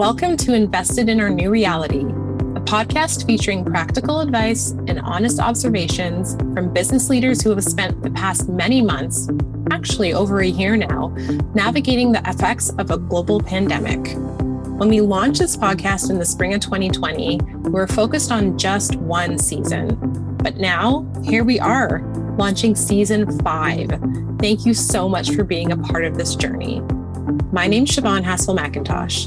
Welcome to Invested in Our New Reality, a podcast featuring practical advice and honest observations from business leaders who have spent the past many months, actually over a year now, navigating the effects of a global pandemic. When we launched this podcast in the spring of 2020, we were focused on just one season. But now, here we are, launching season five. Thank you so much for being a part of this journey. My name's Siobhan Hassel McIntosh.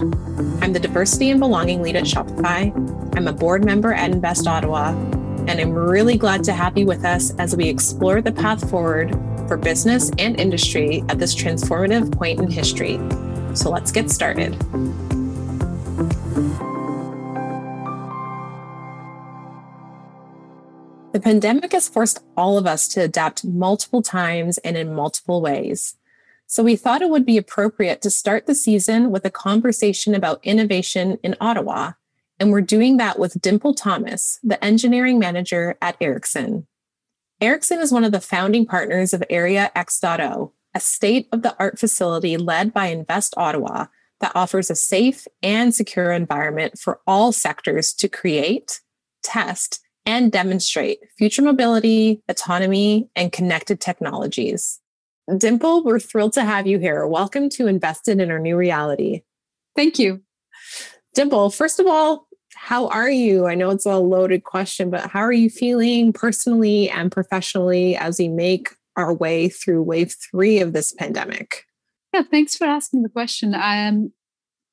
I'm the diversity and belonging lead at Shopify. I'm a board member at Invest Ottawa, and I'm really glad to have you with us as we explore the path forward for business and industry at this transformative point in history. So let's get started. The pandemic has forced all of us to adapt multiple times and in multiple ways. So we thought it would be appropriate to start the season with a conversation about innovation in Ottawa. And we're doing that with Dimple Thomas, the engineering manager at Ericsson. Ericsson is one of the founding partners of Area X.O, a state of the art facility led by Invest Ottawa that offers a safe and secure environment for all sectors to create, test, and demonstrate future mobility, autonomy, and connected technologies. Dimple, we're thrilled to have you here. Welcome to Invested in Our New Reality. Thank you. Dimple, first of all, how are you? I know it's a loaded question, but how are you feeling personally and professionally as we make our way through wave three of this pandemic? Yeah, thanks for asking the question. Um,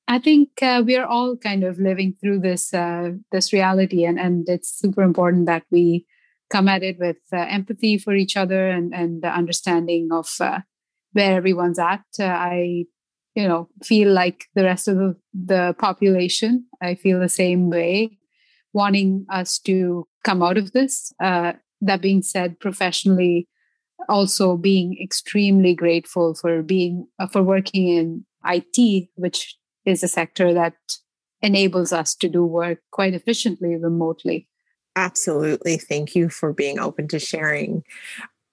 I think uh, we are all kind of living through this uh, this reality, and and it's super important that we come at it with uh, empathy for each other and and the understanding of uh, where everyone's at. Uh, I, you know, feel like the rest of the, the population. I feel the same way, wanting us to come out of this. Uh, that being said, professionally, also being extremely grateful for being uh, for working in IT, which is a sector that enables us to do work quite efficiently remotely. Absolutely. Thank you for being open to sharing.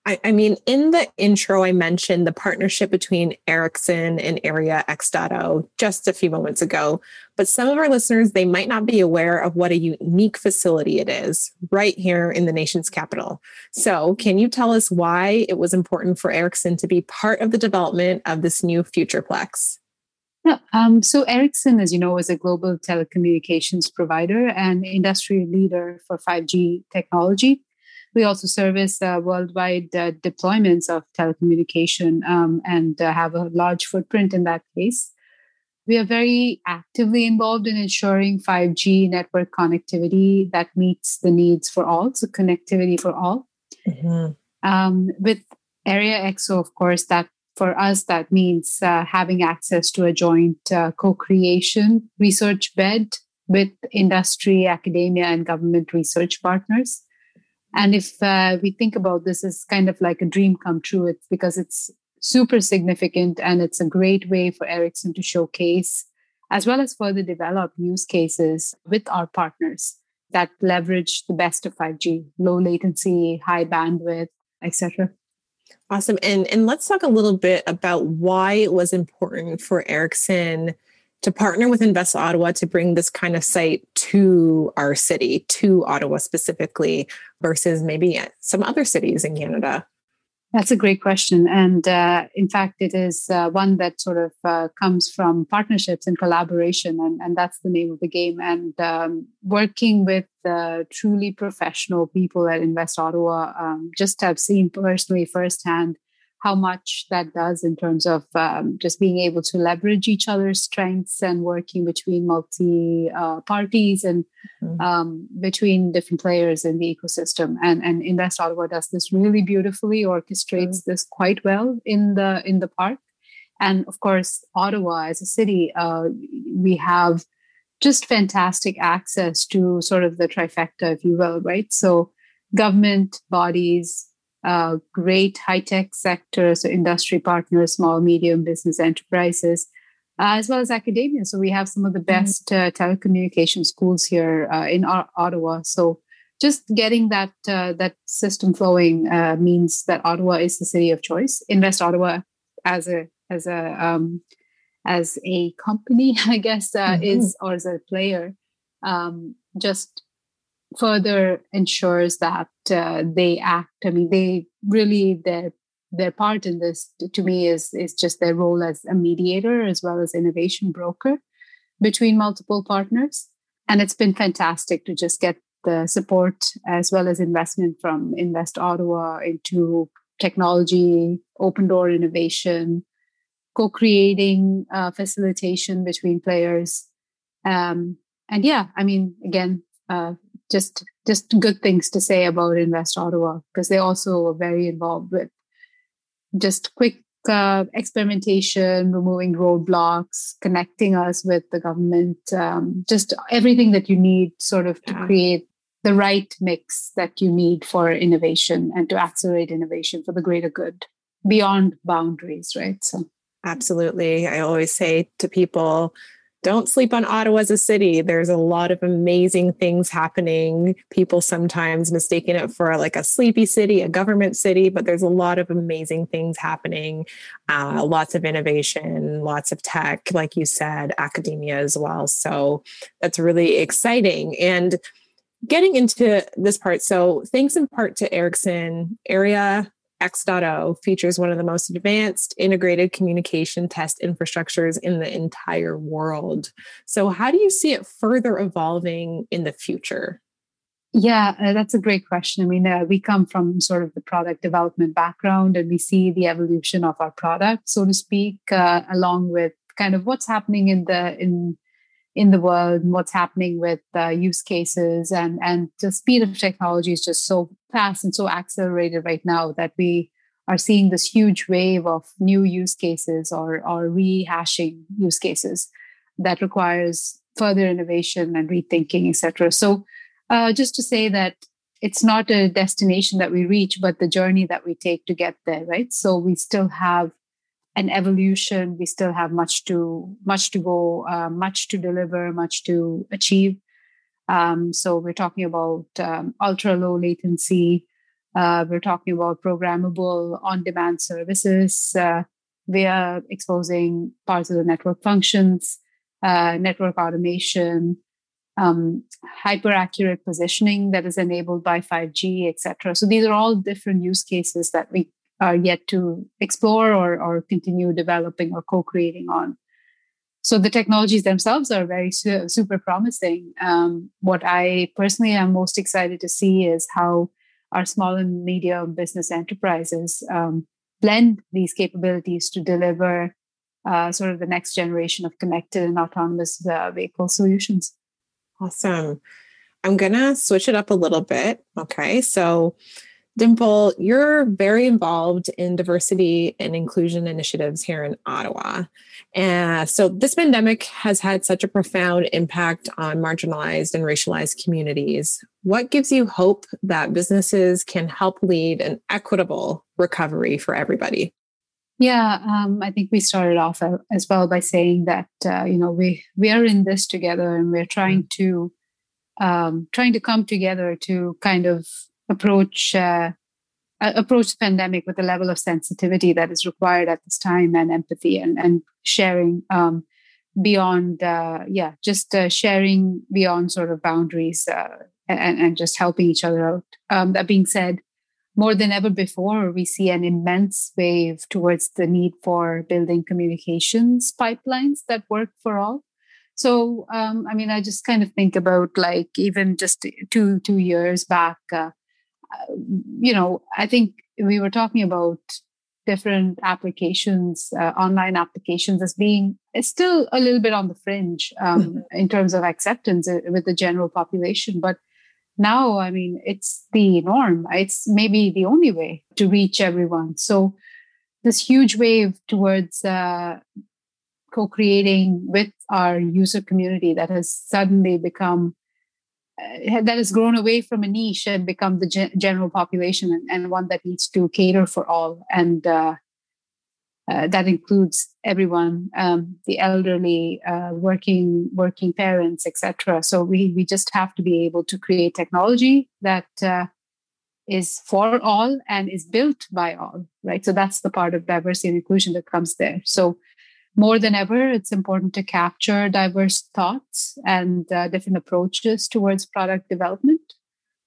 I, I, mean, in the intro, I mentioned the partnership between Ericsson and Area X.O just a few moments ago. But some of our listeners, they might not be aware of what a unique facility it is right here in the nation's capital. So, can you tell us why it was important for Ericsson to be part of the development of this new Futureplex? Yeah, um, so Ericsson, as you know, is a global telecommunications provider and industry leader for 5G technology. We also service uh, worldwide uh, deployments of telecommunication um, and uh, have a large footprint in that case. We are very actively involved in ensuring 5G network connectivity that meets the needs for all, so connectivity for all. Mm-hmm. Um, with Area XO, of course, that for us, that means uh, having access to a joint uh, co creation research bed with industry, academia, and government research partners. And if uh, we think about this as kind of like a dream come true, it's because it's super significant and it's a great way for Ericsson to showcase as well as further develop use cases with our partners that leverage the best of 5G, low latency, high bandwidth, etc. Awesome. And and let's talk a little bit about why it was important for Ericsson to partner with Invest Ottawa to bring this kind of site to our city, to Ottawa specifically, versus maybe some other cities in Canada. That's a great question. And uh, in fact, it is uh, one that sort of uh, comes from partnerships and collaboration. And, and that's the name of the game. And um, working with uh, truly professional people at Invest Ottawa, um, just have seen personally firsthand how much that does in terms of um, just being able to leverage each other's strengths and working between multi uh, parties and mm-hmm. um, between different players in the ecosystem. And, and Invest Ottawa does this really beautifully, orchestrates mm-hmm. this quite well in the in the park. And of course, Ottawa as a city, uh, we have just fantastic access to sort of the trifecta, if you will, right? So government bodies, uh, great high tech sector, so industry partners, small, medium business enterprises, uh, as well as academia. So we have some of the mm-hmm. best uh, telecommunication schools here uh, in Ottawa. So just getting that uh, that system flowing uh, means that Ottawa is the city of choice. Invest Ottawa as a as a um, as a company, I guess, uh, mm-hmm. is or as a player, um, just further ensures that uh, they act. I mean, they really their their part in this to me is is just their role as a mediator as well as innovation broker between multiple partners. And it's been fantastic to just get the support as well as investment from Invest Ottawa into technology, open door innovation, co creating uh, facilitation between players. Um, and yeah, I mean, again, uh, just just good things to say about Invest Ottawa because they also are very involved with just quick uh, experimentation, removing roadblocks, connecting us with the government, um, just everything that you need sort of to yeah. create the right mix that you need for innovation and to accelerate innovation for the greater good beyond boundaries, right? So, absolutely. I always say to people, don't sleep on Ottawa as a city. There's a lot of amazing things happening. People sometimes mistaken it for like a sleepy city, a government city, but there's a lot of amazing things happening. Uh, lots of innovation, lots of tech, like you said, academia as well. So that's really exciting. And getting into this part, so thanks in part to Ericsson, Area X.O features one of the most advanced integrated communication test infrastructures in the entire world. So, how do you see it further evolving in the future? Yeah, uh, that's a great question. I mean, uh, we come from sort of the product development background and we see the evolution of our product, so to speak, uh, along with kind of what's happening in the in in the world and what's happening with uh, use cases and and the speed of technology is just so fast and so accelerated right now that we are seeing this huge wave of new use cases or or rehashing use cases that requires further innovation and rethinking etc so uh, just to say that it's not a destination that we reach but the journey that we take to get there right so we still have an evolution. We still have much to much to go, uh, much to deliver, much to achieve. Um, so we're talking about um, ultra low latency. Uh, we're talking about programmable on-demand services. Uh, we are exposing parts of the network functions, uh, network automation, um, hyper accurate positioning that is enabled by 5G, etc. So these are all different use cases that we are yet to explore or, or continue developing or co-creating on so the technologies themselves are very su- super promising. Um, what i personally am most excited to see is how our small and medium business enterprises um, blend these capabilities to deliver uh, sort of the next generation of connected and autonomous uh, vehicle solutions. Awesome. I'm gonna switch it up a little bit. Okay so Dimple, you're very involved in diversity and inclusion initiatives here in Ottawa. And so this pandemic has had such a profound impact on marginalized and racialized communities. What gives you hope that businesses can help lead an equitable recovery for everybody? Yeah, um, I think we started off as well by saying that uh, you know we we are in this together and we're trying to um, trying to come together to kind of approach uh, approach the pandemic with the level of sensitivity that is required at this time and empathy and, and sharing um, beyond uh, yeah just uh, sharing beyond sort of boundaries uh, and, and just helping each other out. Um, that being said more than ever before we see an immense wave towards the need for building communications pipelines that work for all. So um, i mean i just kind of think about like even just two two years back uh, you know, I think we were talking about different applications, uh, online applications, as being still a little bit on the fringe um, in terms of acceptance uh, with the general population. But now, I mean, it's the norm. It's maybe the only way to reach everyone. So this huge wave towards uh, co-creating with our user community that has suddenly become uh, that has grown away from a niche and become the gen- general population and, and, one that needs to cater for all. And uh, uh, that includes everyone um, the elderly uh, working working parents etc so we we just have to be able to create technology that uh, is for all and is built by all right? So that's the part of diversity and inclusion that comes there. So more than ever, it's important to capture diverse thoughts and uh, different approaches towards product development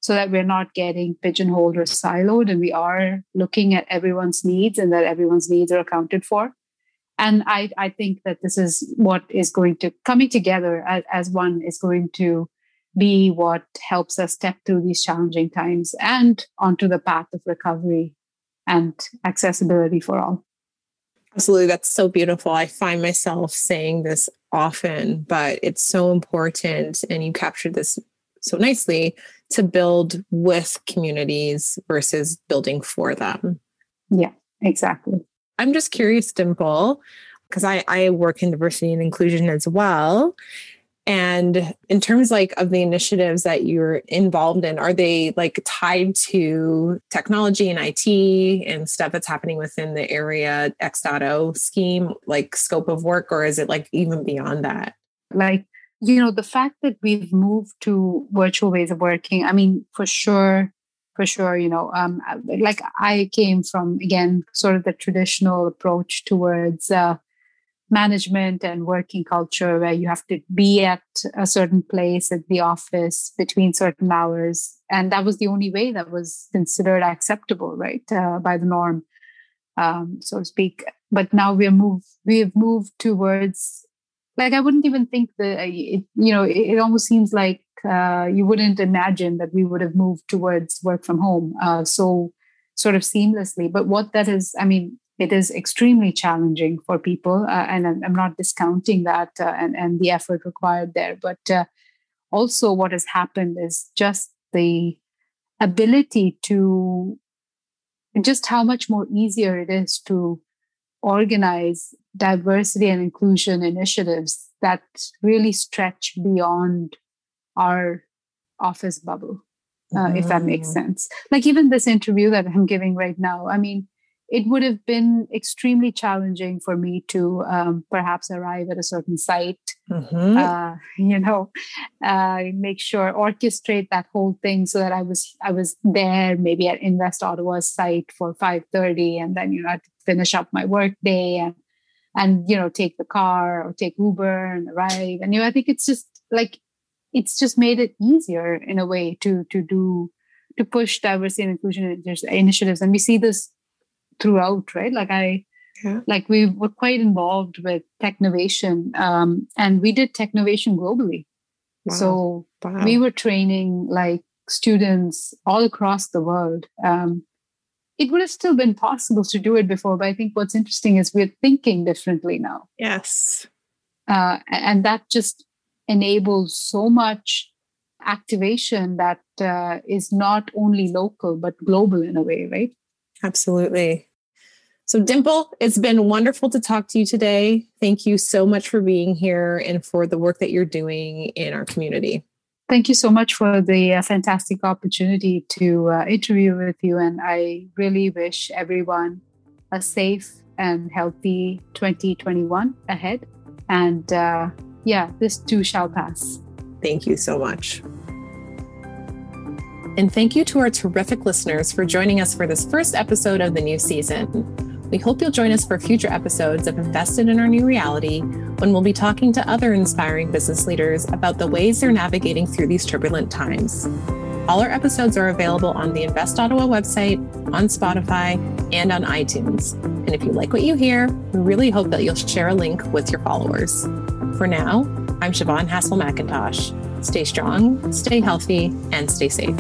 so that we're not getting pigeonholed or siloed and we are looking at everyone's needs and that everyone's needs are accounted for. And I, I think that this is what is going to coming together as, as one is going to be what helps us step through these challenging times and onto the path of recovery and accessibility for all. Absolutely. That's so beautiful. I find myself saying this often, but it's so important. And you captured this so nicely to build with communities versus building for them. Yeah, exactly. I'm just curious, Dimple, because I, I work in diversity and inclusion as well. And in terms like of the initiatives that you're involved in, are they like tied to technology and IT and stuff that's happening within the area X.O scheme, like scope of work, or is it like even beyond that? Like, you know, the fact that we've moved to virtual ways of working, I mean, for sure, for sure, you know, um, like I came from, again, sort of the traditional approach towards uh, management and working culture where you have to be at a certain place at the office between certain hours. And that was the only way that was considered acceptable right uh, by the norm um, so to speak. But now we're moved we have moved towards like i wouldn't even think that uh, it, you know it, it almost seems like uh, you wouldn't imagine that we would have moved towards work from home uh, so sort of seamlessly. But what that is i mean it is extremely challenging for people uh, and i'm not discounting that uh, and, and the effort required there but uh, also what has happened is just the ability to just how much more easier it is to organize diversity and inclusion initiatives that really stretch beyond our office bubble uh, mm. if that makes mm. sense like even this interview that i'm giving right now i mean it would have been extremely challenging for me to um, perhaps arrive at a certain site mm-hmm. uh, you know uh, make sure orchestrate that whole thing so that i was i was there maybe at invest ottawa's site for 5.30 and then you know I'd finish up my work day and and you know take the car or take uber and arrive and you know i think it's just like it's just made it easier in a way to to do to push diversity and inclusion initiatives and we see this throughout, right? Like I, yeah. like we were quite involved with Technovation, um, and we did Technovation globally. Wow. So wow. we were training like students all across the world. Um, it would have still been possible to do it before, but I think what's interesting is we're thinking differently now. Yes. Uh, and that just enables so much activation that uh, is not only local but global in a way, right? Absolutely. So, Dimple, it's been wonderful to talk to you today. Thank you so much for being here and for the work that you're doing in our community. Thank you so much for the uh, fantastic opportunity to uh, interview with you. And I really wish everyone a safe and healthy 2021 ahead. And uh, yeah, this too shall pass. Thank you so much. And thank you to our terrific listeners for joining us for this first episode of the new season. We hope you'll join us for future episodes of Invested in Our New Reality when we'll be talking to other inspiring business leaders about the ways they're navigating through these turbulent times. All our episodes are available on the Invest Ottawa website, on Spotify, and on iTunes. And if you like what you hear, we really hope that you'll share a link with your followers. For now, I'm Siobhan Hassel McIntosh. Stay strong, stay healthy, and stay safe.